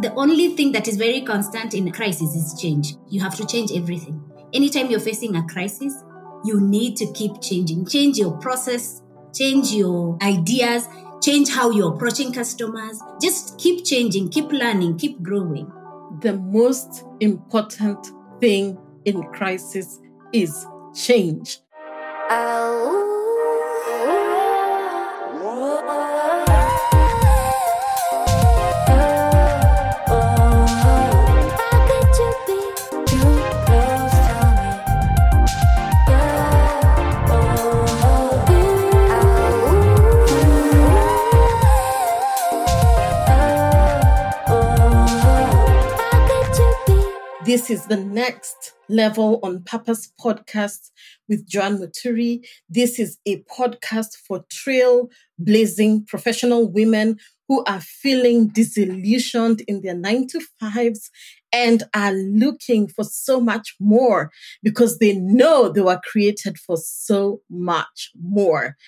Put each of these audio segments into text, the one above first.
The only thing that is very constant in crisis is change. You have to change everything. Anytime you're facing a crisis, you need to keep changing. Change your process, change your ideas, change how you're approaching customers. Just keep changing, keep learning, keep growing. The most important thing in crisis is change. Oh. This is the next level on Purpose podcast with Joanne Muturi. This is a podcast for trail blazing professional women who are feeling disillusioned in their nine to fives and are looking for so much more because they know they were created for so much more.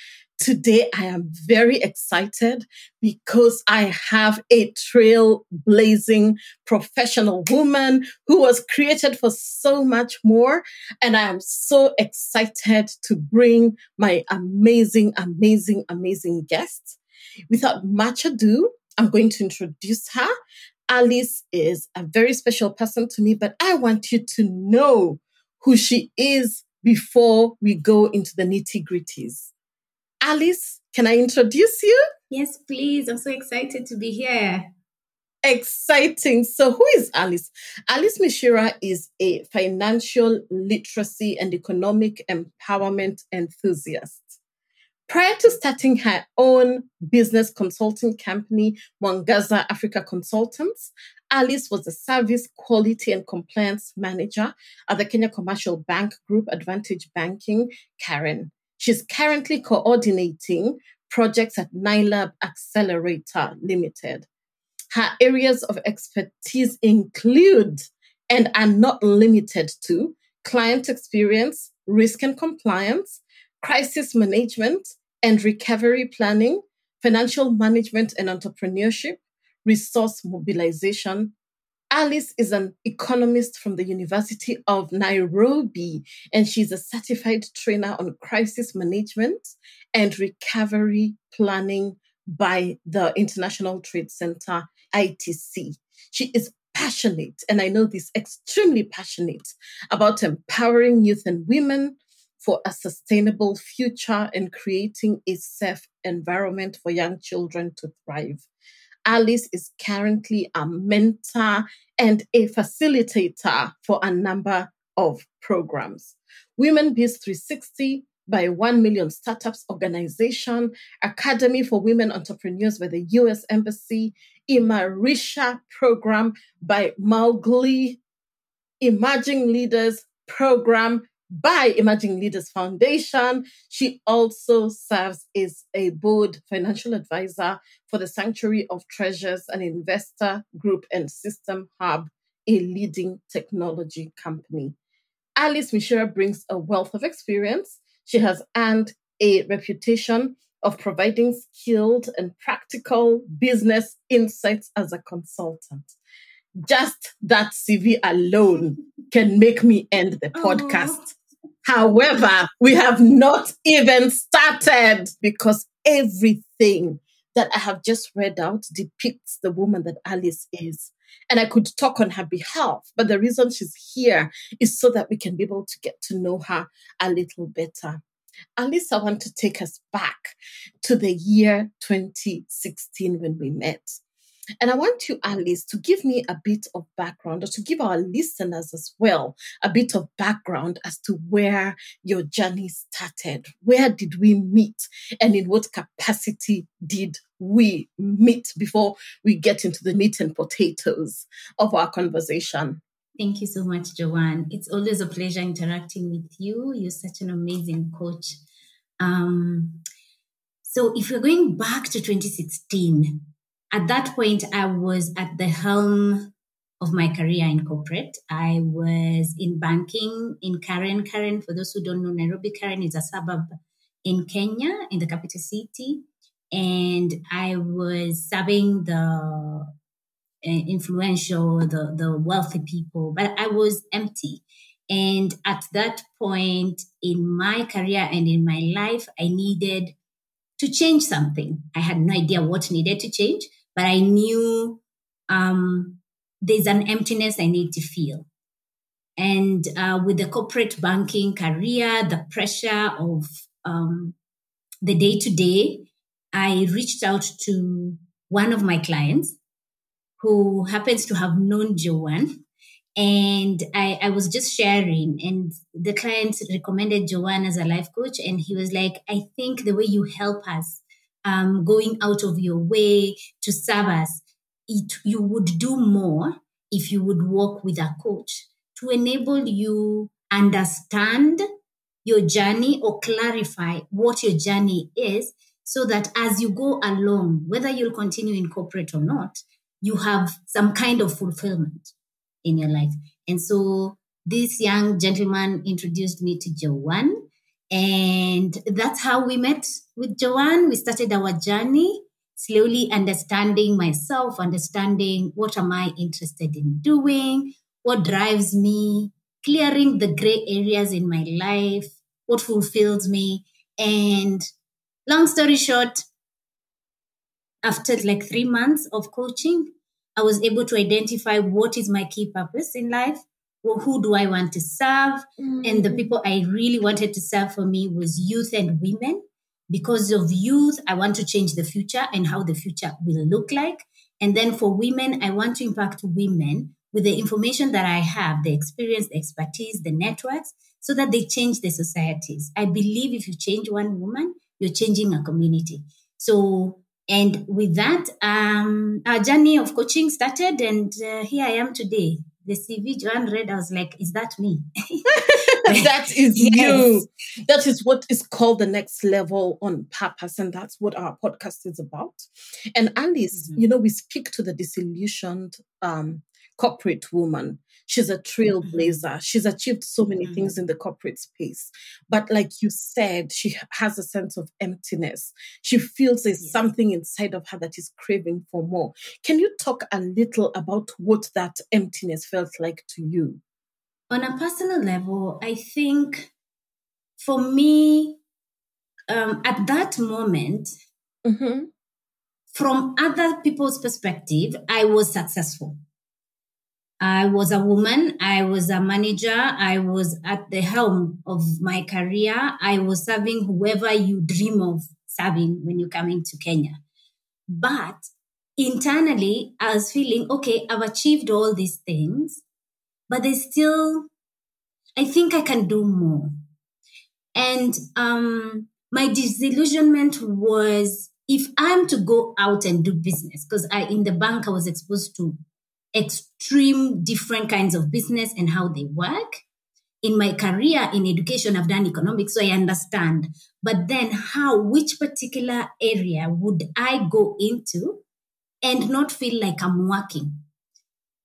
Today, I am very excited because I have a trailblazing professional woman who was created for so much more. And I am so excited to bring my amazing, amazing, amazing guest. Without much ado, I'm going to introduce her. Alice is a very special person to me, but I want you to know who she is before we go into the nitty gritties. Alice, can I introduce you? Yes, please. I'm so excited to be here. Exciting. So, who is Alice? Alice Michira is a financial literacy and economic empowerment enthusiast. Prior to starting her own business consulting company, Mwangaza Africa Consultants, Alice was a service quality and compliance manager at the Kenya Commercial Bank Group Advantage Banking, Karen. She's currently coordinating projects at NILAB Accelerator Limited. Her areas of expertise include and are not limited to client experience, risk and compliance, crisis management and recovery planning, financial management and entrepreneurship, resource mobilization, Alice is an economist from the University of Nairobi, and she's a certified trainer on crisis management and recovery planning by the International Trade Center, ITC. She is passionate, and I know this extremely passionate about empowering youth and women for a sustainable future and creating a safe environment for young children to thrive. Alice is currently a mentor and a facilitator for a number of programs. Women Biz 360 by 1 Million Startups Organization, Academy for Women Entrepreneurs by the US Embassy, Imarisha program by Mowgli, Emerging Leaders program by Emerging Leaders Foundation. She also serves as a board financial advisor for the Sanctuary of Treasures, an investor group and system hub, a leading technology company. Alice Michira brings a wealth of experience. She has earned a reputation of providing skilled and practical business insights as a consultant. Just that CV alone can make me end the podcast. However, we have not even started because everything that I have just read out depicts the woman that Alice is. And I could talk on her behalf, but the reason she's here is so that we can be able to get to know her a little better. Alice, I want to take us back to the year 2016 when we met. And I want you, Alice, to give me a bit of background or to give our listeners as well a bit of background as to where your journey started. Where did we meet? And in what capacity did we meet before we get into the meat and potatoes of our conversation? Thank you so much, Joanne. It's always a pleasure interacting with you. You're such an amazing coach. Um, so, if we're going back to 2016, at that point, I was at the helm of my career in corporate. I was in banking in Karen. Karen, for those who don't know, Nairobi Karen is a suburb in Kenya, in the capital city. And I was serving the eh, influential, the, the wealthy people, but I was empty. And at that point in my career and in my life, I needed to change something. I had no idea what needed to change, but I knew um, there's an emptiness I need to feel. And uh, with the corporate banking career, the pressure of um, the day to day, I reached out to one of my clients who happens to have known Joanne. And I, I was just sharing, and the client recommended Joanne as a life coach. And he was like, I think the way you help us, um, going out of your way to serve us, it, you would do more if you would work with a coach to enable you understand your journey or clarify what your journey is so that as you go along, whether you'll continue in corporate or not, you have some kind of fulfillment in your life. And so this young gentleman introduced me to Joanne. And that's how we met with Joanne. We started our journey, slowly understanding myself, understanding what am I interested in doing, what drives me, clearing the gray areas in my life, what fulfills me. And long story short, after like three months of coaching, I was able to identify what is my key purpose in life. Well, who do I want to serve? Mm. And the mm. people I really wanted to serve for me was youth and women. Because of youth, I want to change the future and how the future will look like. And then for women, I want to impact women with the information that I have, the experience, the expertise, the networks, so that they change the societies. I believe if you change one woman, you're changing a community. So, and with that, um, our journey of coaching started, and uh, here I am today. The CV Joanne read, I was like, is that me? that is yes. you. That is what is called the next level on purpose. And that's what our podcast is about. And Alice, mm-hmm. you know, we speak to the disillusioned um, corporate woman. She's a trailblazer. Mm-hmm. She's achieved so many mm-hmm. things in the corporate space. But like you said, she has a sense of emptiness. She feels there's yes. something inside of her that is craving for more. Can you talk a little about what that emptiness felt like to you? On a personal level, I think for me, um, at that moment, mm-hmm. from other people's perspective, I was successful. I was a woman. I was a manager. I was at the helm of my career. I was serving whoever you dream of serving when you come into Kenya. But internally, I was feeling, okay, I've achieved all these things, but there's still, I think I can do more. And um, my disillusionment was if I'm to go out and do business, because I in the bank I was exposed to extreme different kinds of business and how they work. In my career in education, I've done economics, so I understand. But then, how, which particular area would I go into and not feel like I'm working?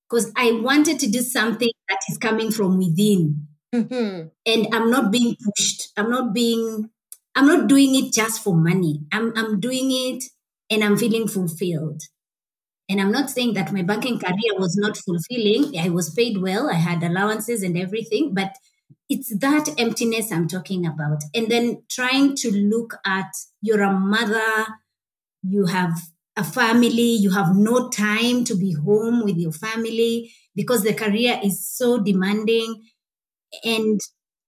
Because I wanted to do something that is coming from within. Mm-hmm. And I'm not being pushed. I'm not being, I'm not doing it just for money. I'm, I'm doing it and I'm feeling fulfilled. And I'm not saying that my banking career was not fulfilling. I was paid well, I had allowances and everything, but it's that emptiness I'm talking about. And then trying to look at you're a mother, you have a family, you have no time to be home with your family because the career is so demanding. And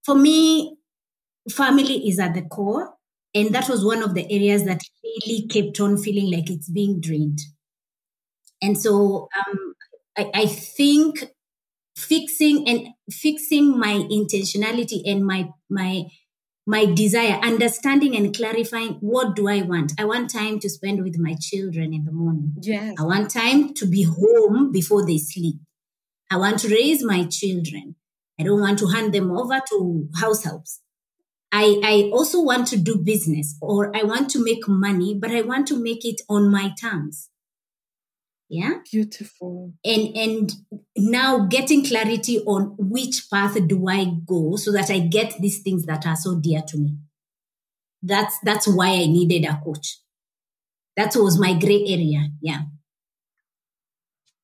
for me, family is at the core. And that was one of the areas that really kept on feeling like it's being drained. And so um, I, I think fixing and fixing my intentionality and my my my desire understanding and clarifying what do i want? I want time to spend with my children in the morning. Yes. I want time to be home before they sleep. I want to raise my children. I don't want to hand them over to house helps I, I also want to do business or I want to make money, but I want to make it on my terms yeah? Beautiful. And and now getting clarity on which path do i go so that i get these things that are so dear to me. That's that's why i needed a coach. That was my gray area. Yeah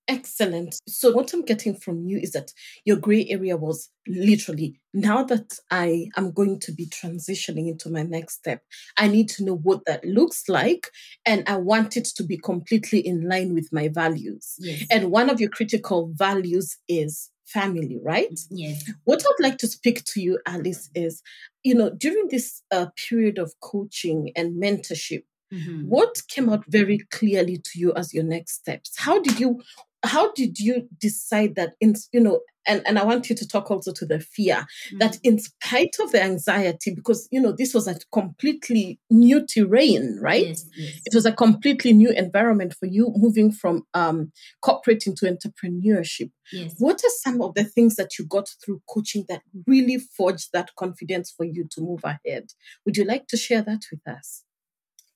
Excellent. So, what I'm getting from you is that your gray area was literally now that I am going to be transitioning into my next step, I need to know what that looks like. And I want it to be completely in line with my values. Yes. And one of your critical values is family, right? Yes. What I'd like to speak to you, Alice, is you know, during this uh, period of coaching and mentorship, Mhm. what came out very clearly to you as your next steps? How did you how did you decide that in you know and, and I want you to talk also to the fear that in spite of the anxiety, because you know this was a completely new terrain, right? Yes. Yes. It was a completely new environment for you moving from um, corporate into entrepreneurship. yes. What are some of the things that you got through coaching that really forged that confidence for you to move ahead? Would you like to share that with us?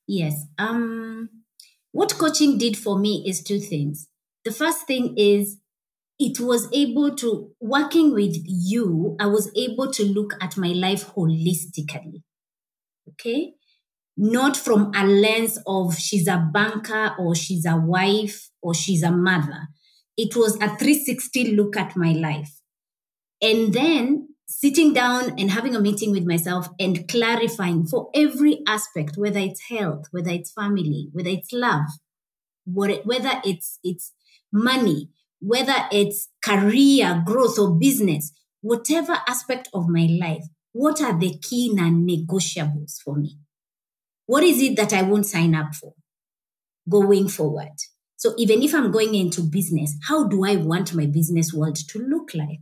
Yes. Um, what coaching did for me is two things. The first thing is it was able to, working with you, I was able to look at my life holistically. Okay. Not from a lens of she's a banker or she's a wife or she's a mother. It was a 360 look at my life. And then sitting down and having a meeting with myself and clarifying for every aspect, whether it's health, whether it's family, whether it's love, whether it's it's money, whether it's career growth or business, whatever aspect of my life, what are the key non-negotiables for me? What is it that I won't sign up for going forward? So even if I'm going into business, how do I want my business world to look like?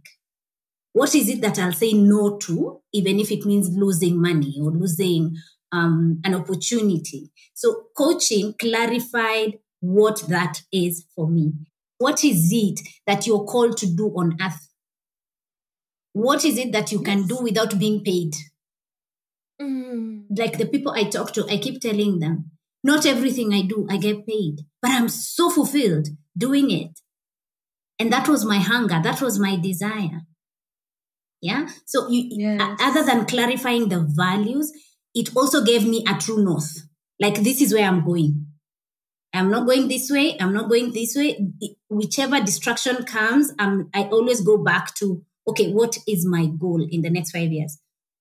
What is it that I'll say no to, even if it means losing money or losing um, an opportunity? So coaching clarified what that is for me. What is it that you're called to do on earth? What is it that you can do without being paid? Mm. like the people I talk to, I keep telling them, not everything I do, I get paid, but I'm so fulfilled doing it. And that was my hunger. That was my desire. Yeah. So you, Yes. other than clarifying the values, it also gave me a true north. Like this is where I'm going. I'm not going this way. I'm not going this way. Whichever distraction comes, um, I always go back to, okay, what is my goal in the next five years?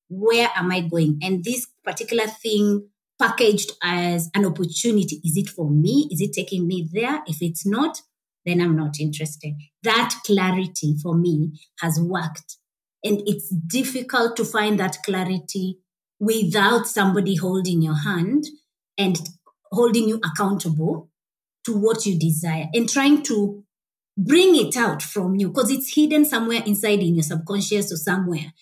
Where am I going? And this particular thing packaged as an opportunity, is it for me? Is it taking me there? If it's not, then I'm not interested. That clarity for me has worked. And it's difficult to find that clarity without somebody holding your hand and holding you accountable to what you desire and trying to bring it out from you because it's hidden somewhere inside in your subconscious or somewhere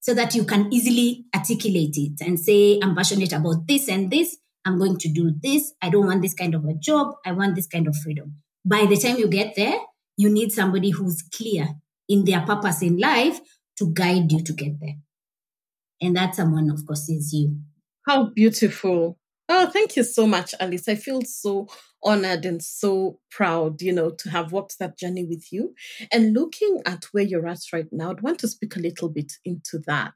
so that you can easily articulate it and say, I'm passionate about this and this. I'm going to do this. I don't want this kind of a job. I want this kind of freedom. By the time you get there, you need somebody who's clear in their purpose in life to guide you to get there. And that someone, of course, is you. How beautiful. Oh, thank you so much, Alice. I feel so honored and so proud, you know, to have walked that journey with you. And looking at where you're at right now, I'd want to speak a little bit into that.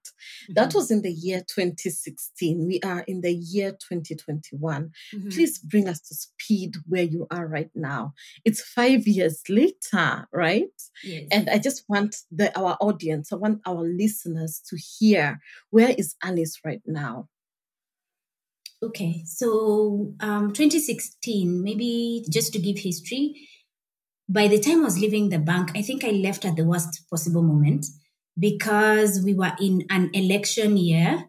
That was in the year 2016. We are in the year 2021. Mhm. Please bring us to speed where you are right now. It's five years later, right? Yes. And I just want the, our audience, I want our listeners to hear where is Alice right now? Okay, so um, 2016, maybe just to give history, by the time I was leaving the bank, I think I left at the worst possible moment because we were in an election year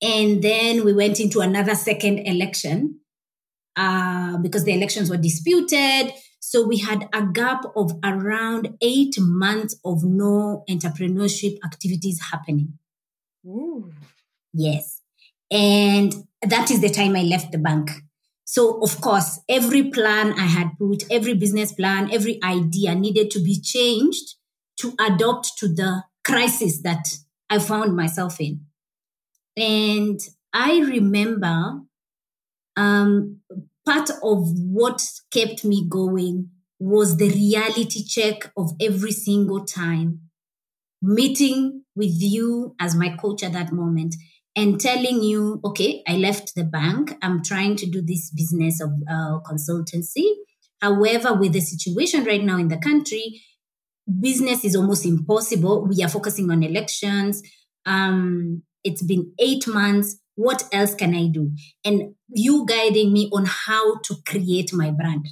and then we went into another second election uh, because the elections were disputed. So we had a gap of around eight months of no entrepreneurship activities happening. Ooh. Yes. And that is the time I left the bank. So, of course, every plan I had put, every business plan, every idea needed to be changed to adopt to the crisis that I found myself in. And I remember um, part of what kept me going was the reality check of every single time meeting with you as my coach at that moment and telling you, okay, I left the bank. I'm trying to do this business of uh, consultancy. However, with the situation right now in the country, business is almost impossible. We are focusing on elections. Um, it's been eight months. What else can I do? And you guiding me on how to create my brand.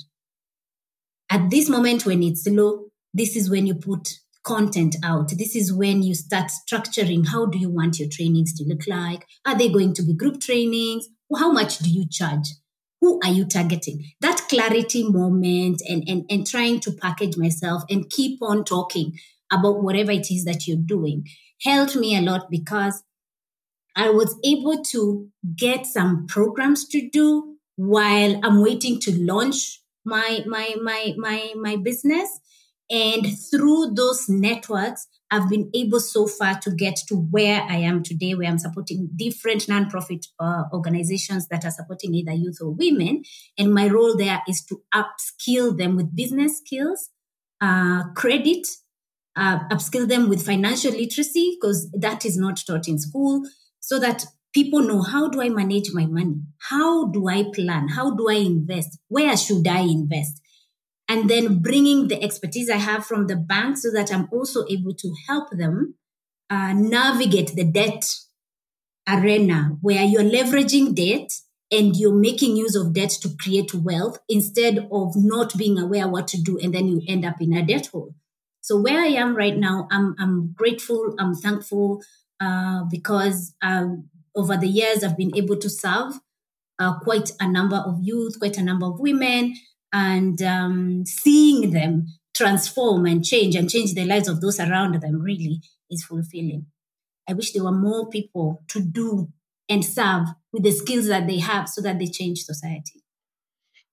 At this moment when it's low, this is when you put content out. This is when you start structuring how do you want your trainings to look like? Are they going to be group trainings? How much do you charge? Who are you targeting? That clarity moment and, and, and trying to package myself and keep on talking about whatever it is that you're doing helped me a lot because I was able to get some programs to do while I'm waiting to launch my my my my my business and through those networks, I've been able so far to get to where I am today, where I'm supporting different nonprofit uh, organizations that are supporting either youth or women. And my role there is to upskill them with business skills, uh, credit, uh, upskill them with financial literacy, because that is not taught in school, so that people know how do I manage my money? How do I plan? How do I invest? Where should I invest? And then bringing the expertise I have from the bank so that I'm also able to help them uh, navigate the debt arena where you're leveraging debt and you're making use of debt to create wealth instead of not being aware what to do and then you end up in a debt hole. So where I am right now, I'm I'm grateful, I'm thankful uh, because um, over the years I've been able to serve uh, quite a number of youth, quite a number of women, and um, seeing them transform and change and change the lives of those around them really is fulfilling. I wish there were more people to do and serve with the skills that they have so that they change society.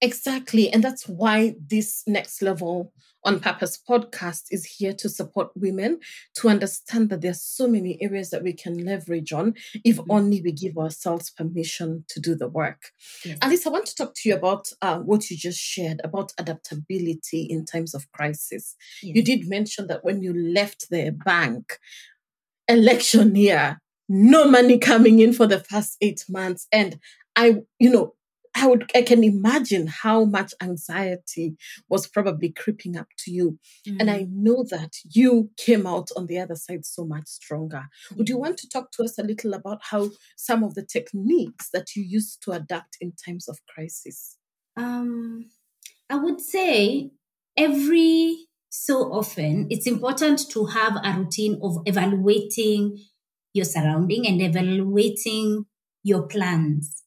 Exactly. And that's why this next level on Purpose podcast is here to support women to understand that there's so many areas that we can leverage on if mm-hmm. only we give ourselves permission to do the work. Yes. Alice, I want to talk to you about uh, what you just shared about adaptability in times of crisis. Yes. You did mention that when you left the bank, election year, no money coming in for the first eight months. And I, you know, I would I can imagine how much anxiety was probably creeping up to you. Mm. And I mm. know that you came out on the other side so much stronger. Would you want to talk to us a little about how some of the techniques that you use to adapt in times of crisis? Um I would say every so often it's important to have a routine of evaluating your surrounding and evaluating your plans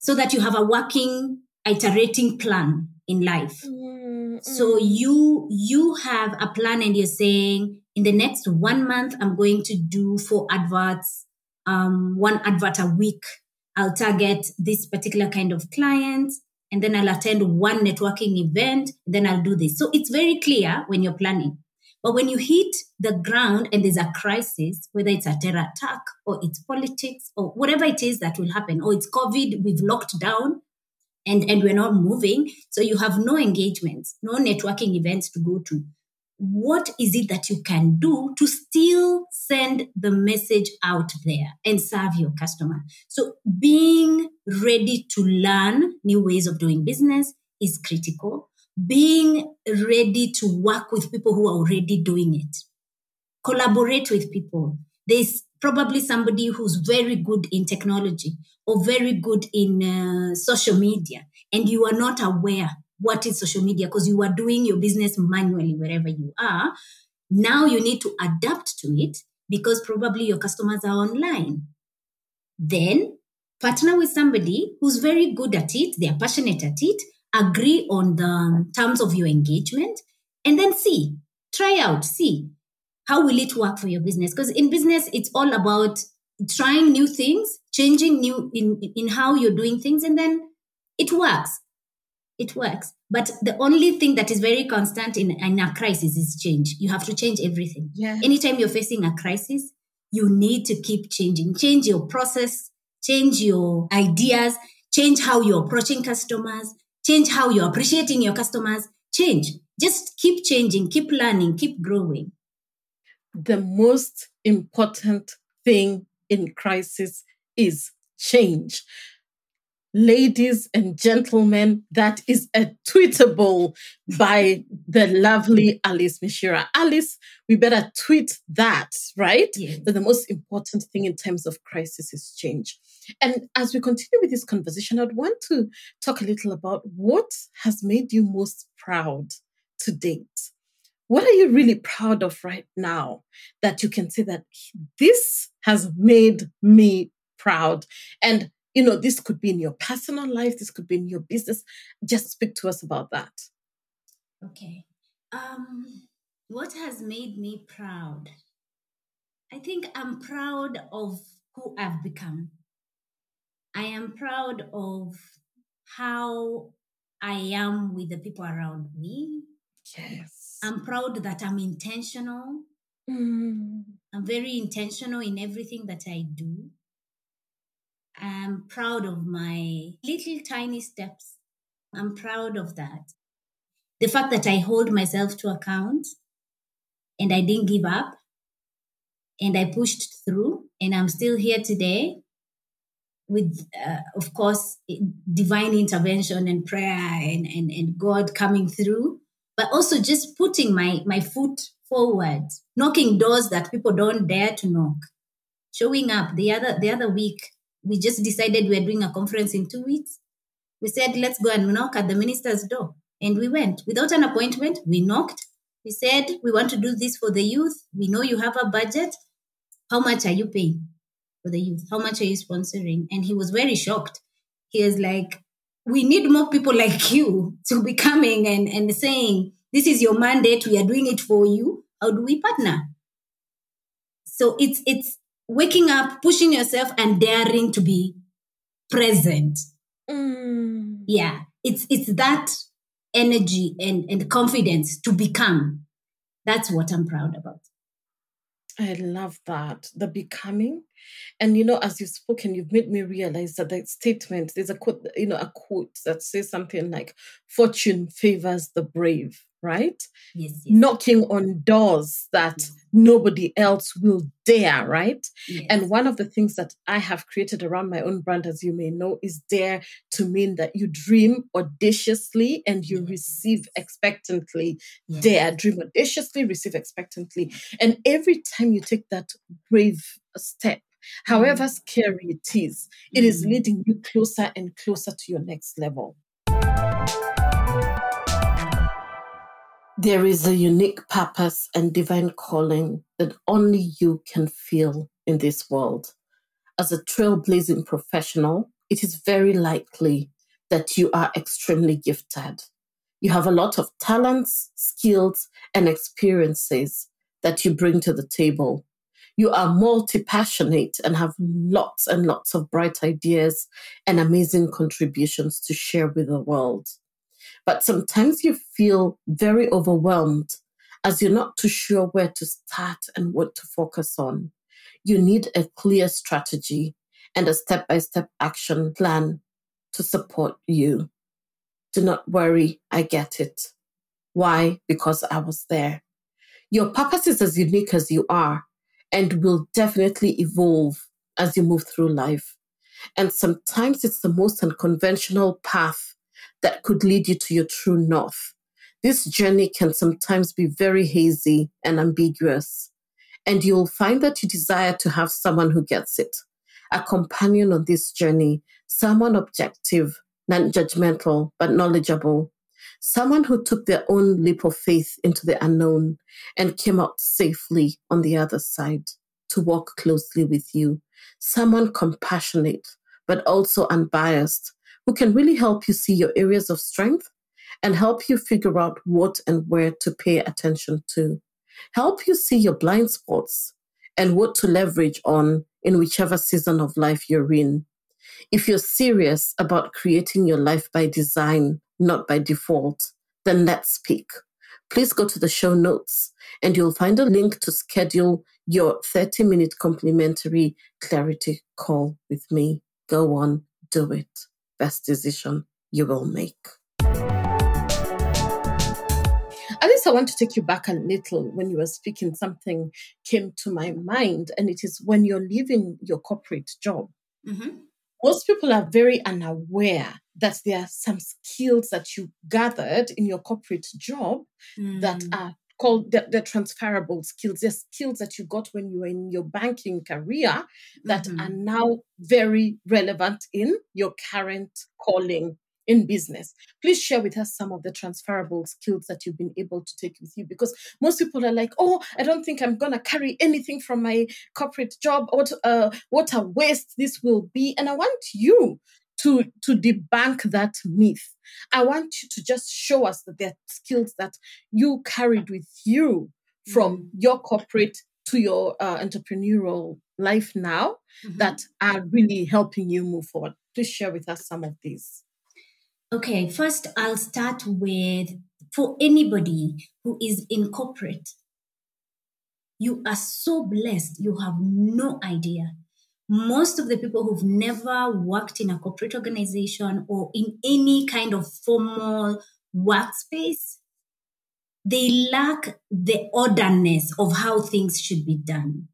so that you have a working iterating plan in life. Mm-hmm. so you you have a plan and you're saying in the next one month i'm going to do four adverts um, one advert a week. I'll target this particular kind of client and then i'll attend one networking event then i'll do this. So it's very clear when you're planning but when you hit the ground and there's a crisis, whether it's a terror attack or it's politics or whatever it is that will happen, or it's COVID, we've locked down and, and we're not moving. So you have no engagements, no networking events to go to. What is it that you can do to still send the message out there and serve your customer? So being ready to learn new ways of doing business is critical being ready to work with people who are already doing it, collaborate with people. There's probably somebody who's very good in technology or very good in uh, social media, and you are not aware what is social media because you are doing your business manually wherever you are. Now you need to adapt to it because probably your customers are online. Then partner with somebody who's very good at it, they're passionate at it, agree on the terms of your engagement, and then see, try out, see how will it work for your business. Because in business, it's all about trying new things, changing new in, in how you're doing things, and then it works. It works. But the only thing that is very constant in, in a crisis is change. You have to change everything. Yeah. Anytime you're facing a crisis, you need to keep changing. Change your process, change your ideas, change how you're approaching customers, change how you're appreciating your customers, change. Just keep changing, keep learning, keep growing. The most important thing in crisis is change. ladies and gentlemen, that is a tweetable by the lovely Alice Michira. Alice, we better tweet that, right? Yes. That the most important thing in times of crisis is change. And as we continue with this conversation, I'd want to talk a little about what has made you most proud to date. What are you really proud of right now that you can say that this has made me proud? And you know, this could be in your personal life, this could be in your business. Just speak to us about that. Okay. Um, what has made me proud? I think I'm proud of who I've become. I am proud of how I am with the people around me. Yes. I'm proud that I'm intentional. Mm. I'm very intentional in everything that I do. I'm proud of my little tiny steps. I'm proud of that. The fact that I hold myself to account and I didn't give up and I pushed through and I'm still here today with, uh, of course, divine intervention and prayer and, and, and God coming through, but also just putting my, my foot forward, knocking doors that people don't dare to knock, showing up. The other, the other week, we just decided we are doing a conference in two weeks. We said, let's go and knock at the minister's door. And we went without an appointment. We knocked. We said, we want to do this for the youth. We know you have a budget. How much are you paying for the youth? How much are you sponsoring? And he was very shocked. He was like, we need more people like you to be coming and, and saying, this is your mandate. We are doing it for you. How do we partner? So it's, it's, waking up, pushing yourself, and daring to be present. Mm. Yeah, it's it's that energy and, and confidence to become. That's what I'm proud about. I love that. The becoming. And you know, as you've spoken, you've made me realize that the statement, there's a quote, you know, a quote that says something like, fortune favors the brave right? Yes, yes. Knocking on doors that yes. nobody else will dare, right? Yes. And one of the things that I have created around my own brand, as you may know, is dare to mean that you dream audaciously and you receive expectantly. Dare, dream audaciously, receive expectantly. And every time you take that brave step, however mm. scary it is, it mm. leading you closer and closer to your next level. There is a unique purpose and divine calling that only you can feel in this world. As a trailblazing professional, it is very likely that you are extremely gifted. You have a lot of talents, skills, and experiences that you bring to the table. You are multi passionate and have lots and lots of bright ideas and amazing contributions to share with the world. But sometimes you feel very overwhelmed as you're not too sure where to start and what to focus on. You need a clear strategy and a step by step action plan to support you. Do not worry, I get it. Why? Because I was there. Your purpose is as unique as you are and will definitely evolve as you move through life. And sometimes it's the most unconventional path that could lead you to your true north. This journey can sometimes be very hazy and ambiguous, and you'll find that you desire to have someone who gets it, a companion on this journey, someone objective, non judgmental, but knowledgeable, someone who took their own leap of faith into the unknown and came out safely on the other side to walk closely with you, someone compassionate, but also unbiased, who can really help you see your areas of strength and help you figure out what and where to pay attention to. Help you see your blind spots and what to leverage on in whichever season of life you're in. If you're serious about creating your life by design, not by default, then let's speak. Please go to the show notes and you'll find a link to schedule your 30 minute complimentary clarity call with me. Go on, do it best decision you will make. Alice, I want to take you back a little. When you were speaking, something came to my mind, and it is when you're leaving your corporate job. Mm-hmm. Most people are very unaware that there are some skills that you gathered in your corporate job mm. that are called the, the, transferable skills. They're skills that you got when you were in your banking career that mm-hmm. are now very relevant in your current calling in business. Please share with us some of the transferable skills that you've been able to take with you because most people are like, oh, I don't think I'm going to carry anything from my corporate job. What, uh, what a waste this will be. And I want you to, to debunk that myth. I want you to just show us that there are skills that you carried with you from mm-hmm. your corporate to your uh, entrepreneurial life now mm-hmm. that are really helping you move forward. Please share with us some of these. Okay, first I'll start with for anybody who is in corporate, you are so blessed, you have no idea. Most of the people who've never worked in a corporate organization or in any kind of formal workspace, they lack the orderness of how things should be done.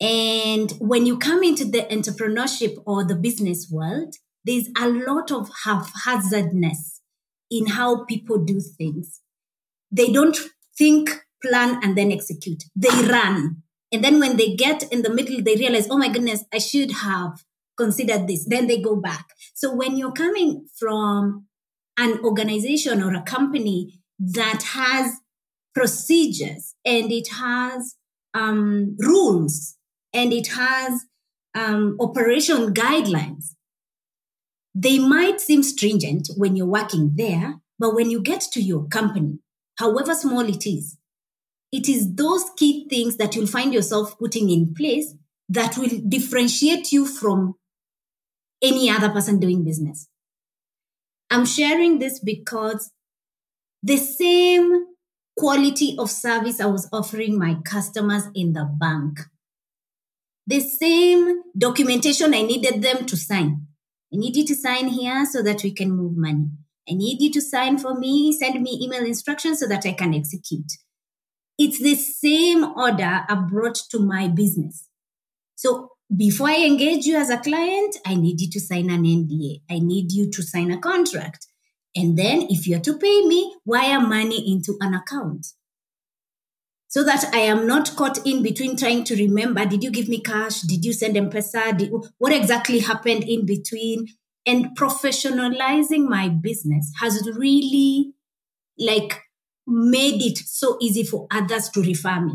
And when you come into the entrepreneurship or the business world, there's a lot of haphazardness in how people do things. They don't think, plan, and then execute. They run. And then when they get in the middle, they realize, oh my goodness, I should have considered this. Then they go back. So when you're coming from an organization or a company that has procedures and it has um, rules and it has um, operation guidelines, they might seem stringent when you're working there, but when you get to your company, however small it is, it is those key things that you'll find yourself putting in place that will differentiate you from any other person doing business. I'm sharing this because the same quality of service I was offering my customers in the bank, the same documentation I needed them to sign, I need you to sign here so that we can move money. I need you to sign for me, send me email instructions so that I can execute. It's the same order I brought to my business. So before I engage you as a client, I need you to sign an NDA. I need you to sign a contract. And then if you're to pay me, wire money into an account so that I am not caught in between trying to remember did you give me cash? Did you send M-Pesa? Did, what exactly happened in between? And professionalizing my business has really like made it so easy for others to refer me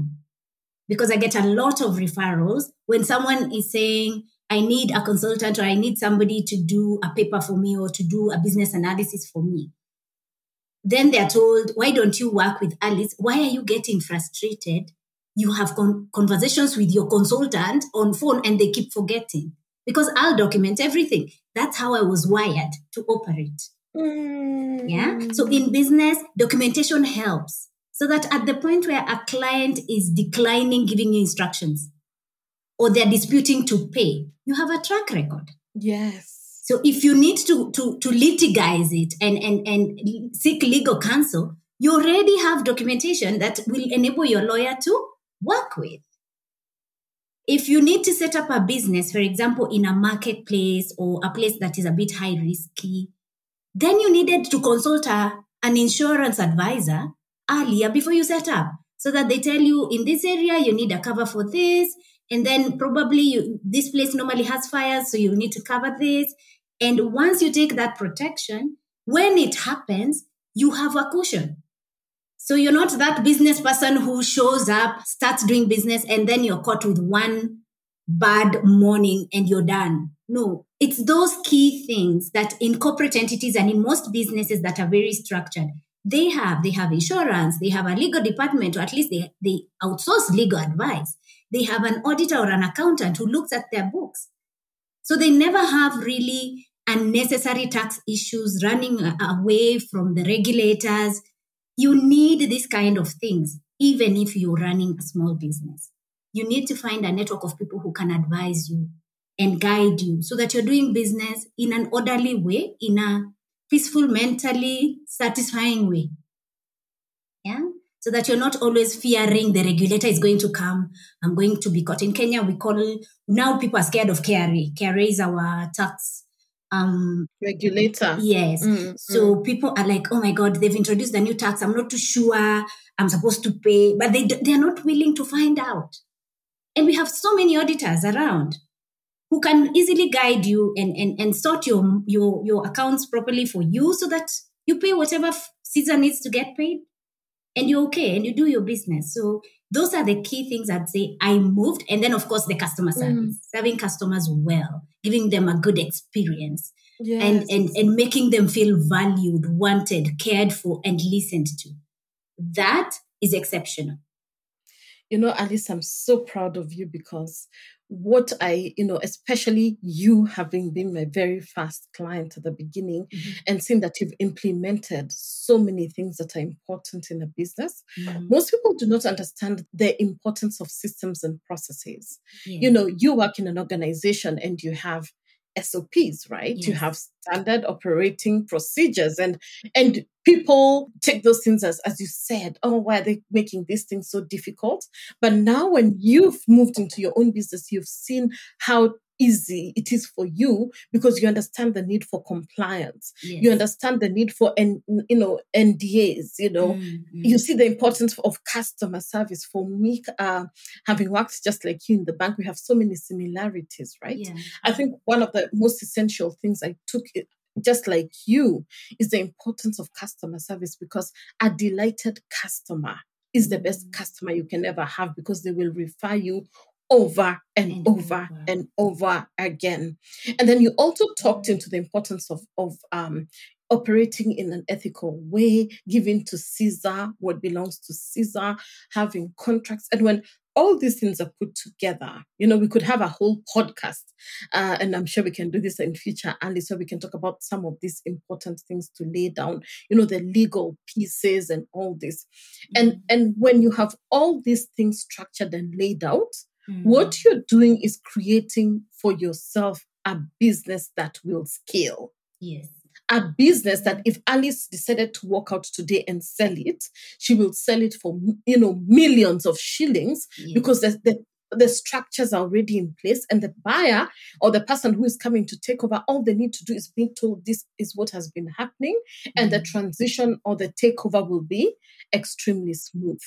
because I get a lot of referrals when someone is saying, I need a consultant or I need somebody to do a paper for me or to do a business analysis for me. Then they're told, why don't you work with Alice? Why are you getting frustrated? You have con- conversations with your consultant on phone and they keep forgetting because I'll document everything. That's how I was wired to operate. Mm. Yeah. So in business, documentation helps so that at the point where a client is declining giving you instructions or they're disputing to pay, you have a track record. Yes. So if you need to, to, to litigize it and, and, and seek legal counsel, you already have documentation that will enable your lawyer to work with. If you need to set up a business, for example, in a marketplace or a place that is a bit high risky, then you needed to consult a, an insurance advisor earlier before you set up so that they tell you in this area you need a cover for this and then probably you, this place normally has fires so you need to cover this and once you take that protection, when it happens, you have a cushion. So you're not that business person who shows up, starts doing business, and then you're caught with one bad morning and you're done. No, it's those key things that in corporate entities and in most businesses that are very structured, they have. They have insurance, they have a legal department, or at least they, they outsource legal advice. They have an auditor or an accountant who looks at their books. So they never have really unnecessary tax issues, running away from the regulators. You need this kind of things, even if you're running a small business. You need to find a network of people who can advise you and guide you so that you're doing business in an orderly way, in a peaceful, mentally satisfying way. Yeah. so that you're not always fearing the regulator is going to come. I'm going to be caught. In Kenya, we call now people are scared of KRA. KRA is our tax um regulator. Yes. Mm, so people are like, oh my God, they've introduced the new tax. I'm not too sure I'm supposed to pay, but they they are not willing to find out. And we have so many auditors around who can easily guide you and and, and sort your your your accounts properly for you so that you pay whatever Caesar needs to get paid and you're okay and you do your business. So those are the key things I'd say I moved. And then, of course, the customer service, mm. serving customers well, giving them a good experience. Yes. And, and, and making them feel valued, wanted, cared for, and listened to. That is exceptional. You know, Alice, I'm so proud of you because what I, you know, especially you having been my very first client at the beginning mm-hmm. and seeing that you've implemented so many things that are important in a business. Mm-hmm. Most people do not understand the importance of systems and processes. Yeah. You know, you work in an organization and you have SOPs, right? Yes. You have standard operating procedures and and people take those things as as you said, oh, why are they making these things so difficult? But now when you've moved into your own business, you've seen how easy it is for you because you understand the need for compliance yes. you understand the need for and you know ndas you know mm-hmm. you see the importance of customer service for me uh, having worked just like you in the bank we have so many similarities right yeah. i think one of the most essential things i took it, just like you is the importance of customer service because a delighted customer is the best mm. customer you can ever have because they will refer you over and, over, and over again. And then you also talked into the importance of, of um, operating in an ethical way, giving to Caesar what belongs to Caesar, having contracts. And when all these things are put together, you know, we could have a whole podcast, uh, and I'm sure we can do this in future, Andy, so we can talk about some of these important things to lay down, you know, the legal pieces and all this. And mm-hmm. and when you have all these things structured and laid out, Mm. What you're doing is creating for yourself a business that will scale. Yes. A business that if Alice decided to walk out today and sell it, she will sell it for you know millions of shillings yes. because the, the the structures are already in place and the buyer or the person who is coming to take over all they need to do is being told this is what has been happening and the mm. transition or the takeover will be extremely smooth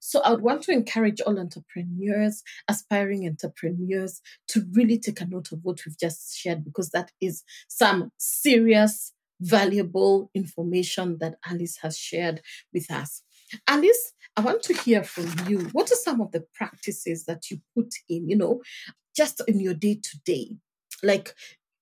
so I would want to encourage all entrepreneurs, aspiring entrepreneurs, to really take a note of what we've just shared because that is some serious, valuable information that Alice has shared with us. Alice, I want to hear from you. What are some of the practices that you put in, you know, just in your day to day? Like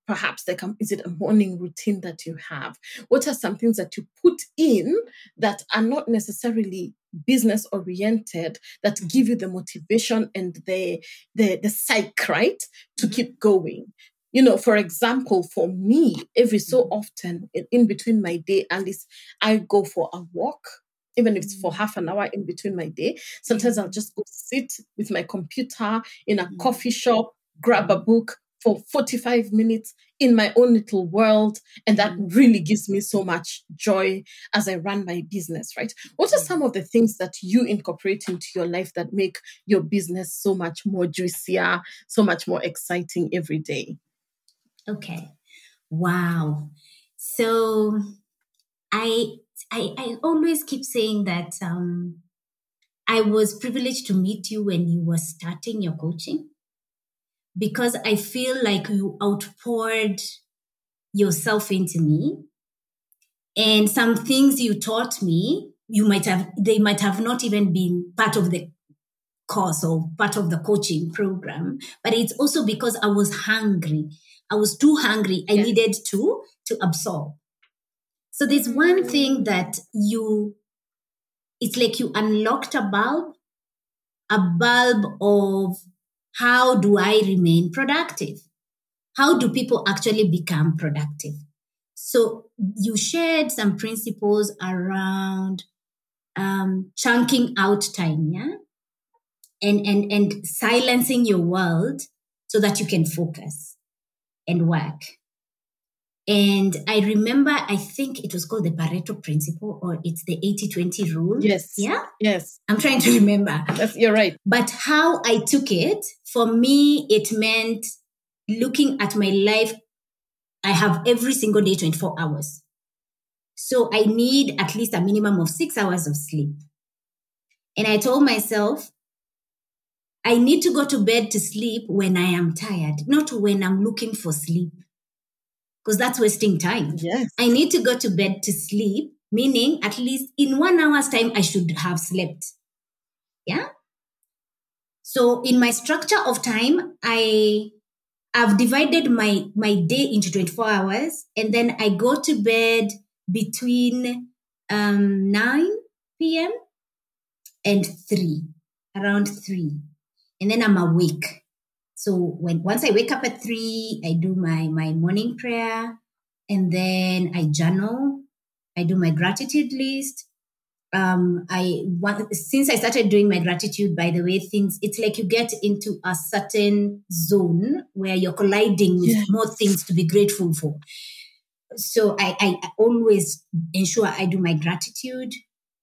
perhaps like is it a morning routine that you have what are some things that you put in that are not necessarily business oriented that mm-hmm. give you the motivation and the the the psych right to mm-hmm. keep going you know for example for me every so mm-hmm. often in, in between my day at least i go for a walk even if it's for half an hour in between my day sometimes i'll just go sit with my computer in a coffee shop grab a book for 45 minutes in my own little world. And that mm. really gives me so much joy as I run my business, right? What are mm. some of the things that you incorporate into your life that make your business so much more juicier, so much more exciting every day? Okay. Wow. So I I, I always keep saying that um, I was privileged to meet you when you were starting your coaching because I feel like you outpoured yourself into me. And some things you taught me, you might have, they might have not even been part of the course or part of the coaching program, but it's also because I was hungry. I was too hungry. I needed to, to absorb. So there's one thing that you, it's like you unlocked a bulb, a bulb of how do I remain productive? How do people actually become productive? So you shared some principles around um, chunking out time, yeah, and and and silencing your world so that you can focus and work. And I remember, I think it was called the Pareto principle or it's the 80 20 rule. Yes. Yeah. Yes. I'm trying to remember. That's, you're right. But how I took it, for me, it meant looking at my life. I have every single day 24 hours. So I need at least a minimum of six hours of sleep. And I told myself, I need to go to bed to sleep when I am tired, not when I'm looking for sleep because that's wasting time. Yes. I need to go to bed to sleep, meaning at least in one hour's time, I should have slept. Yeah. So in my structure of time, I I've divided my, my day into 24 hours and then I go to bed between um, 9 p.m. and 3, around 3. And then I'm awake so when once I wake up at three, I do my my morning prayer, and then I journal. I do my gratitude list. Um, I want, since I started doing my gratitude, by the way, things it's like you get into a certain zone where you're colliding with yes. more things to be grateful for. So I, I always ensure I do my gratitude,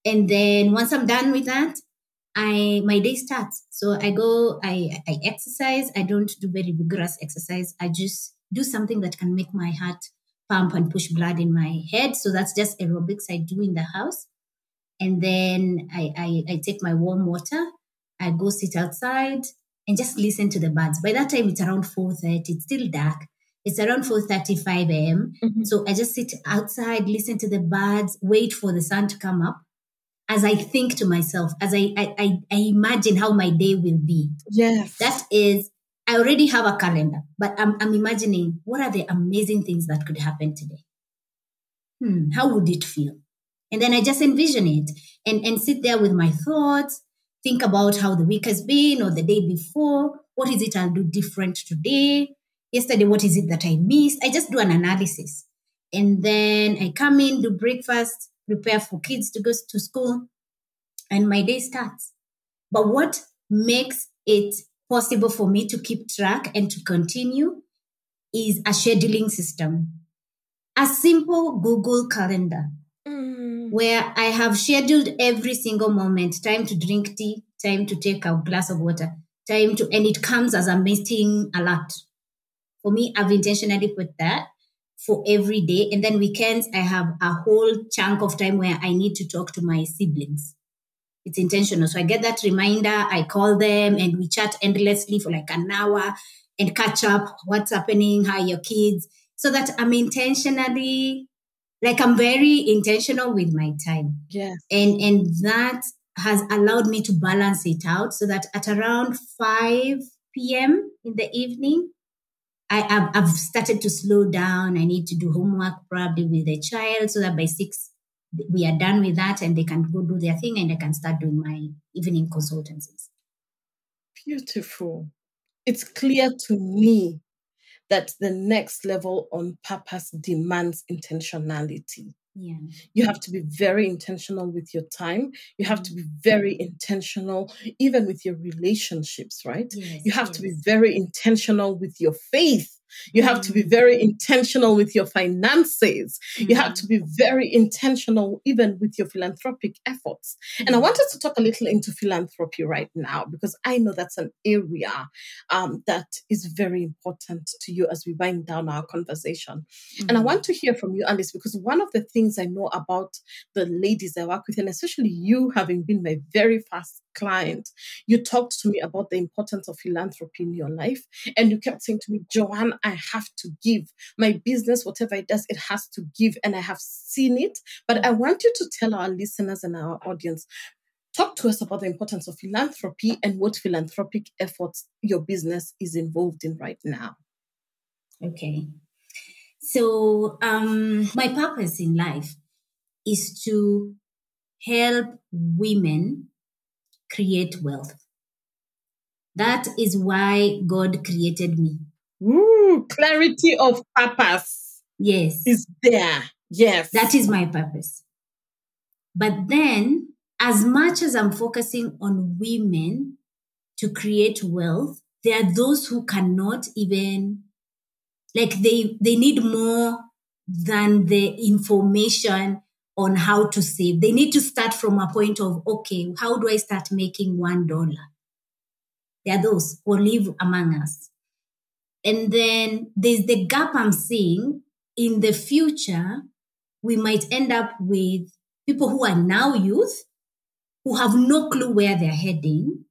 and then once I'm done with that, I my day starts. So I go, I I exercise. I don't do very vigorous exercise. I just do something that can make my heart pump and push blood in my head. So that's just aerobics I do in the house. And then I, I, I take my warm water. I go sit outside and just listen to the birds. By that time, it's around 4.30. It's still dark. It's around 4.35 a.m. Mm-hmm. So I just sit outside, listen to the birds, wait for the sun to come up as I think to myself, as I, I, I, imagine how my day will be. Yes. That is, I already have a calendar, but I'm, I'm imagining what are the amazing things that could happen today? Hmm, how would it feel? And then I just envision it and, and sit there with my thoughts, think about how the week has been or the day before. What is it I'll do different today? Yesterday, what is it that I missed? I just do an analysis. And then I come in, do breakfast, prepare for kids to go to school, and my day starts. But what makes it possible for me to keep track and to continue is a scheduling system. A simple Google Calendar mm. where I have scheduled every single moment time to drink tea, time to take a glass of water, time to, and it comes as a meeting alert. For me, I've intentionally put that for every day. And then weekends, I have a whole chunk of time where I need to talk to my siblings. It's intentional. So I get that reminder, I call them and we chat endlessly for like an hour and catch up what's happening, how are your kids, so that I'm intentionally like I'm very intentional with my time. Yes. And and that has allowed me to balance it out so that at around 5 p.m. in the evening, I, have I've started to slow down. I need to do homework probably with the child so that by six we are done with that and they can go do their thing and I can start doing my evening consultancies. Beautiful. It's clear to me that the next level on purpose demands intentionality. Yeah. You have to be very intentional with your time. You have to be mm-hmm. very intentional, even with your relationships, right? Yes, you have yes. to be very intentional with your faith. You have to be mm. very intentional with your finances. You have to mm. be very intentional even with your philanthropic efforts. And I mm. wanted to talk a little into philanthropy right now because I know that's an area um, that is very important to you as we wind down our conversation. And I mm-hmm. want to hear from you, Alice, because one of the things I know about the ladies I work with, and especially you having been my very first client, you talked to me about the importance of philanthropy in your life. And you kept saying to me, Joanne, I have to give. My business, whatever it does, it has to give. And I have seen it. But I want you to tell our listeners and our audience talk to us about the importance of philanthropy and what philanthropic efforts your business is involved in right now. Okay. So, um, my purpose in life is to help women create wealth. That is why God created me. Ooh, clarity of purpose. Yes. Is there. Yes. That is my purpose. But then, as much as I'm focusing on women to create wealth, there are those who cannot even like they they need more than the information on how to save. They need to start from a point of, okay, how do I start making one dollar? There are those who live among us. And then there's the gap I'm seeing in the future. We might end up with people who are now youth who have no clue where they're heading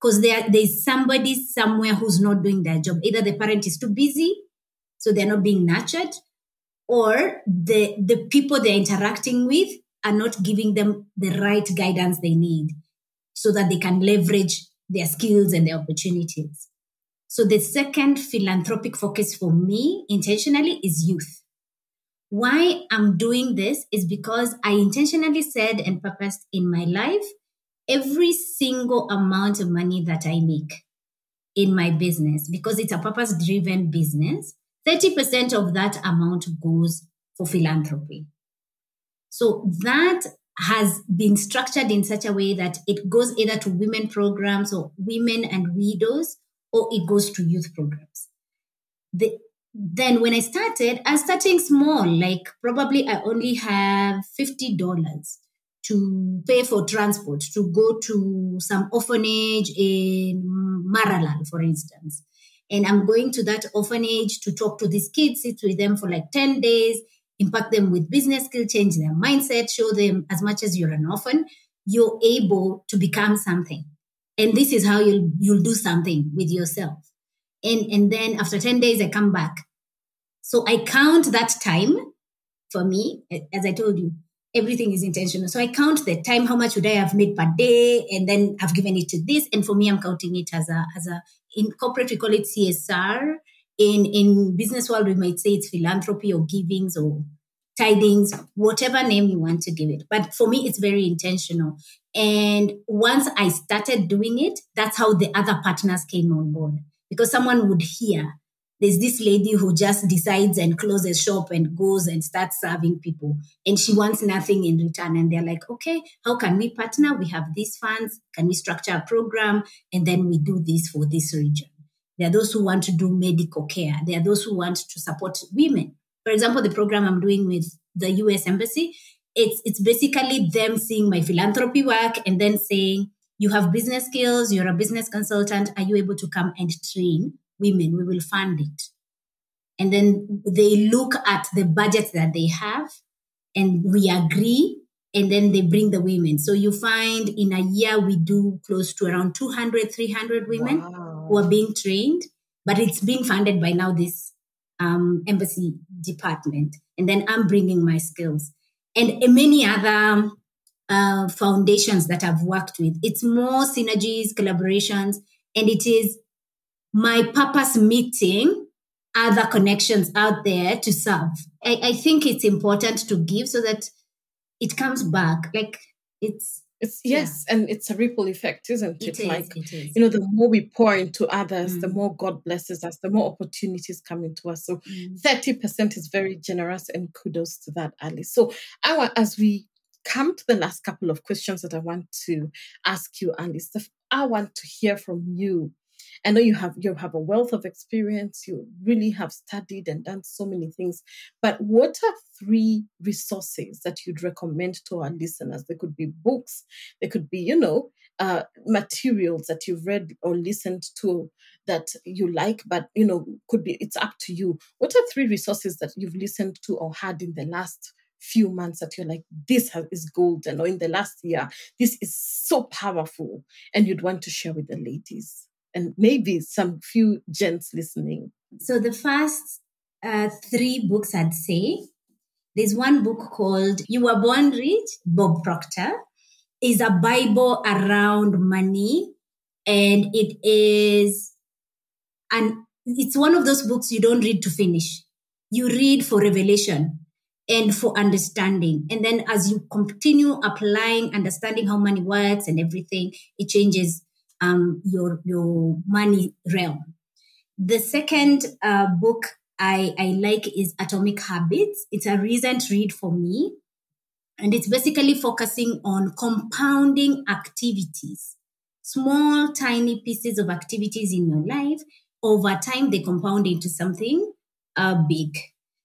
because there's somebody somewhere who's not doing their job. Either the parent is too busy, so they're not being nurtured, or the, the people they're interacting with are not giving them the right guidance they need so that they can leverage their skills and their opportunities. So the second philanthropic focus for me intentionally is youth. Why I'm doing this is because I intentionally said and purposed in my life every single amount of money that I make in my business, because it's a purpose driven business, 30% of that amount goes for philanthropy. So that has been structured in such a way that it goes either to women programs or women and widows, or it goes to youth programs. The, then when I started, I was starting small, like probably I only have $50 to pay for transport to go to some orphanage in Maralal, for instance. And I'm going to that orphanage to talk to these kids, sit with them for like 10 days, impact them with business skill, change their mindset, show them as much as you're an orphan, you're able to become something. And this is how you'll you'll do something with yourself. And and then after 10 days, I come back. So I count that time for me, as I told you, everything is intentional. So I count the time, how much would I have made per day, and then I've given it to this. And for me, I'm counting it as a as a in corporate we call it CSR. In in business world, we might say it's philanthropy or givings or tidings, whatever name you want to give it. But for me, it's very intentional. And once I started doing it, that's how the other partners came on board. Because someone would hear there's this lady who just decides and closes shop and goes and starts serving people. And she wants nothing in return. And they're like okay how can we partner? We have these funds. Can we structure a program? And then we do this for this region. There are those who want to do medical care. There are those who want to support women. For example the program i'm doing with the us embassy it's it's basically them seeing my philanthropy work and then saying you have business skills. You're a business consultant. Are you able to come and train women, we will fund it. And then they look at the budget that they have and we agree and then they bring the women. So you find in a year we do close to around 200, 300 women wow. who are being trained, but it's being funded by now this um, embassy department. And then I'm bringing my skills. And many other uh, foundations that I've worked with. It's more synergies, collaborations, and it is my purpose meeting other connections out there to serve. I, I think it's important to give so that it comes back. Like it's it's yes, yeah. and it's a ripple effect, isn't it? it is, like it is. you know, the more we pour into others, mm. the more God blesses us, the more opportunities come into us. So mm. thirty mm. percent is very generous, and kudos to that, Alice. So I want as we come to the last couple of questions that I want to ask you, Alice. I want to hear from you I know you have you have a wealth of experience. You really have studied and done so many things. But what are three resources that you'd recommend to our listeners? They could be books. They could be, you know, uh, materials that you've read or listened to that you like, but you know, could be. It's up to you. What are three resources that you've listened to or had in the last few months that you're like, this is golden, or in the last year, this is so powerful, and you'd want to share with the ladies? And maybe some few gents listening? So the first uh, three books I'd say, there's one book called You Were Born Rich, Bob Proctor, is a Bible around money, and it is and it's one of those books you don't read to finish. You read for revelation and for understanding. And then as you continue applying, understanding how money works and everything, it changes um, your your money realm. The second uh, book I, I like is Atomic Habits. It's a recent read for me, and it's basically focusing on compounding activities, small, tiny pieces of activities in your life. Over time, they compound into something uh, big.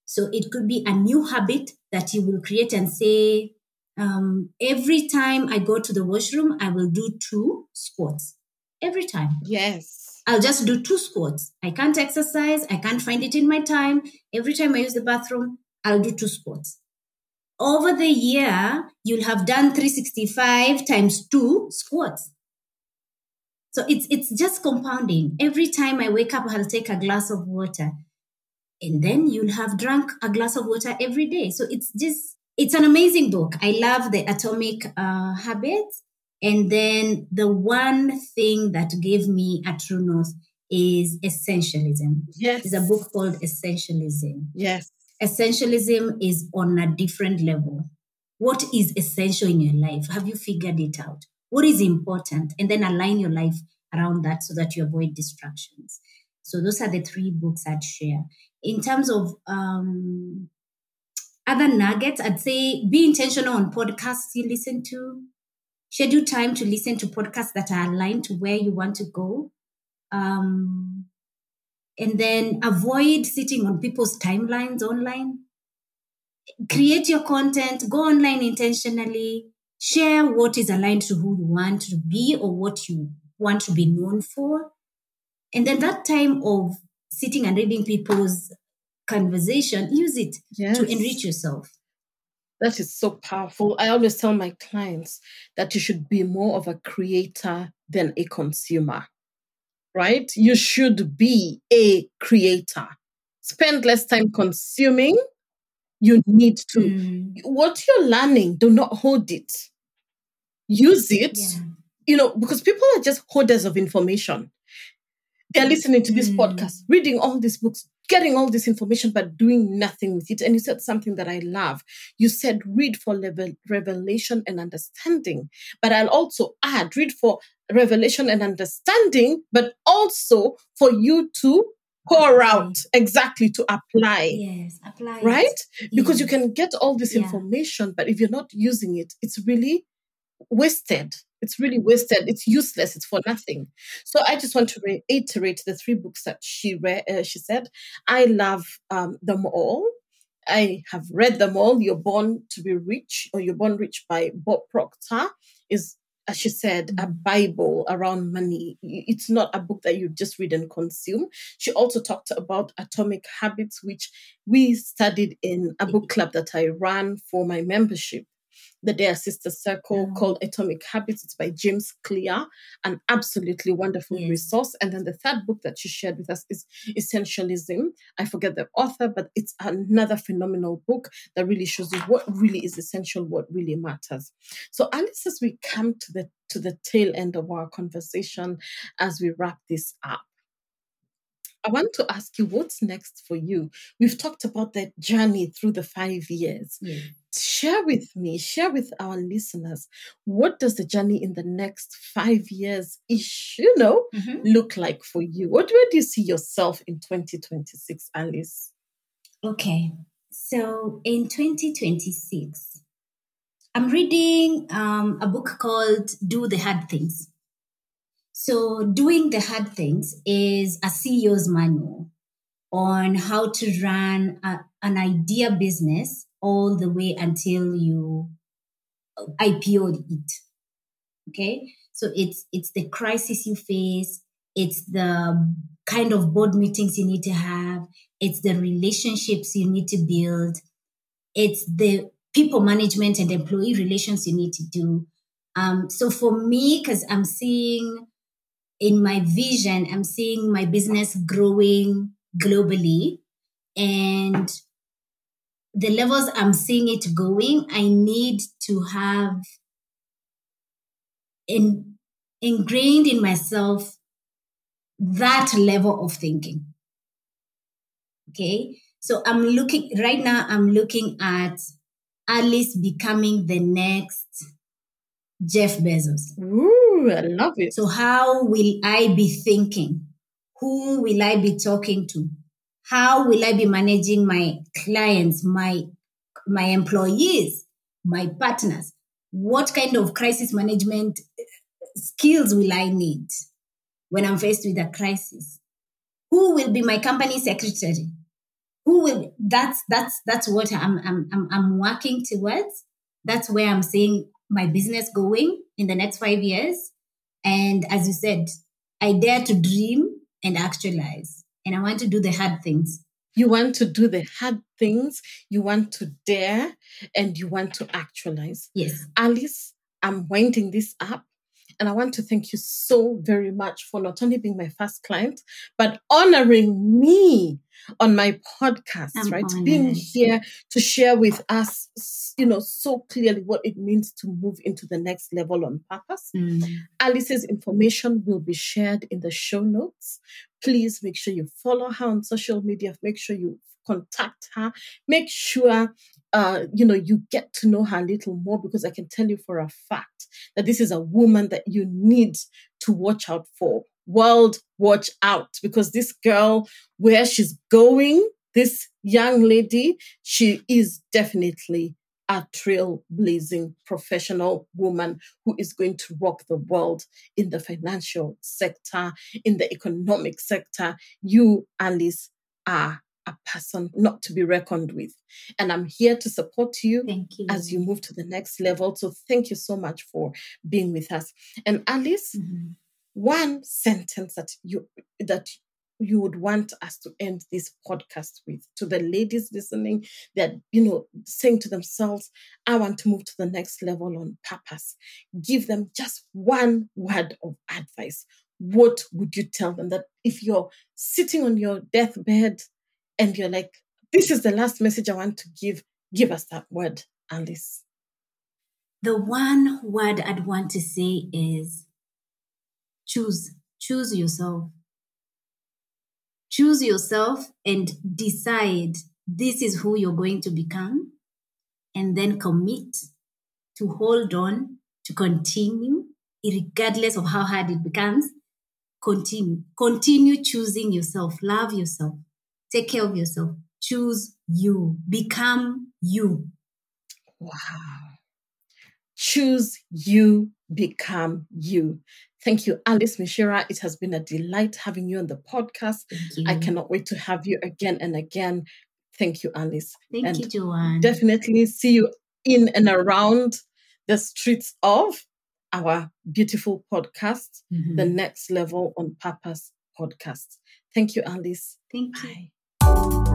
So it could be a new habit that you will create and say, um, every time I go to the washroom, I will do two squats. Every time. Yes. I'll just do two squats. I can't exercise. I can't find it in my time. Every time I use the bathroom, I'll do two squats. Over the year, you'll have done 365 times two squats. So it's it's just compounding. Every time I wake up, I'll take a glass of water. And then you'll have drunk a glass of water every day. So it's just it's an amazing book. I love the atomic uh, habits. And then the one thing that gave me a true north is essentialism. Yes. It's a book called Essentialism. Yes. Essentialism is on a different level. What is essential in your life? Have you figured it out? What is important? And then align your life around that so that you avoid distractions. So those are the three books I'd share. In terms of um, other nuggets, I'd say be intentional on podcasts you listen to. Schedule time to listen to podcasts that are aligned to where you want to go. Um, and then avoid sitting on people's timelines online. Create your content, go online intentionally, share what is aligned to who you want to be or what you want to be known for. And then that time of sitting and reading people's conversation, use it Yes. to enrich yourself. That is so powerful. I always tell my clients that you should be more of a creator than a consumer, right? You should be a creator. Spend less time consuming. You need to. Mm, What you're learning, do not hold it. Use it, yeah. you know, because people are just hoarders of information. They're listening to this Mm. podcast, reading all these books, getting all this information, but doing nothing with it. And you said something that I love. You said read for level, revelation and understanding. But I'll also add read for revelation and understanding, but also for you to pour out exactly to apply. Yes, apply. it. Right? Because you can get all this Yeah. information, but if you're not using it, it's really wasted. It's really wasted. It's useless. It's for nothing. So I just want to reiterate the three books that she read. Uh, she said, "I love um, them all. I have read them all. You're born to be rich, or you're born rich by Bob Proctor is." As she said, a Bible around money. It's not a book that you just read and consume. She also talked about atomic habits, which we studied in a book club that I ran for my membership the Dear Sister Circle Yeah. called Atomic Habits. It's by James Clear, an absolutely wonderful Yes. resource. And then the third book that she shared with us is Essentialism. I forget the author, but it's another phenomenal book that really shows you what really is essential, what really matters. So, Alice, as we come to the to the tail end of our conversation, as we wrap this up. I want to ask you what's next for you. We've talked about the journey through the five years Yeah. Share with me, share with our listeners, what does the journey in the next five years ish, you know, Mhm. look like for you? What where do you see yourself in 2026, Alice? Okay. So in 2026, I'm reading um, a book called Do the Hard Things. So, doing the hard things is a CEO's manual on how to run a, an idea business all the way until you IPO it. Okay. So it's it's the crisis you face, it's the kind of board meetings you need to have, it's the relationships you need to build, it's the people management and employee relations you need to do. Um, so for me, because I'm seeing in my vision, I'm seeing my business growing globally and the levels I'm seeing it going, I need to have in, ingrained in myself that level of thinking. Okay. So I'm looking right now, I'm looking at Alice becoming the next Jeff Bezos. Ooh, I love it. So how will I be thinking? Who will I be talking to? How will I be managing my clients, my my employees, my partners? What kind of crisis management skills will I need when I'm faced with a crisis? Who will be my company secretary? who will that's that's that's what I'm I'm I'm, working towards. That's where I'm seeing my business going in the next five years. And as you said, I dare to dream and actualize. And I want to do the hard things. You want to do the hard things, you want to dare, and you want to actualize. Yes. Alice, I'm winding this up. And I want to thank you so very much for not only being my first client, but honoring me on my podcast, I'm right? honored. Being here to share with us, you know, so clearly what it means to move into the next level on purpose. Mm. Alice's information will be shared in the show notes. Please make sure you follow her on social media. Make sure you contact her. Make sure uh, you know you get to know her a little more because I can tell you for a fact that this is a woman that you need to watch out for. World, watch out because this girl, where she's going, this young lady, she is definitely a trailblazing professional woman who is going to rock the world in the financial sector, in the economic sector. You, Alice, are a person not to be reckoned with. And I'm here to support you you. as you move to the next level. So thank you so much for being with us. And Alice, Mhm. one sentence that you that you would want us to end this podcast with to the ladies listening that you know saying to themselves i want to move to the next level on purpose give them just one word of advice what would you tell them that if you're sitting on your deathbed and you're like this is the last message i want to give give us that word alice The one word I'd want to say is choose. Choose yourself. Choose yourself and decide this is who you're going to become. And then commit to hold on, to continue, regardless of how hard it becomes. Continue. Continue choosing yourself. Love yourself. Take care of yourself. Choose you. Become you. Wow. Choose you, become you. Thank you, Alice Michira. It has been a delight having you on the podcast. I cannot wait to have you again and again. Thank you, Alice. Thank and you, Joanne. Definitely see you in and around the streets of our beautiful podcast, Mhm. the Next Level on Purpose podcast. Thank you, Alice. Thank you. Bye.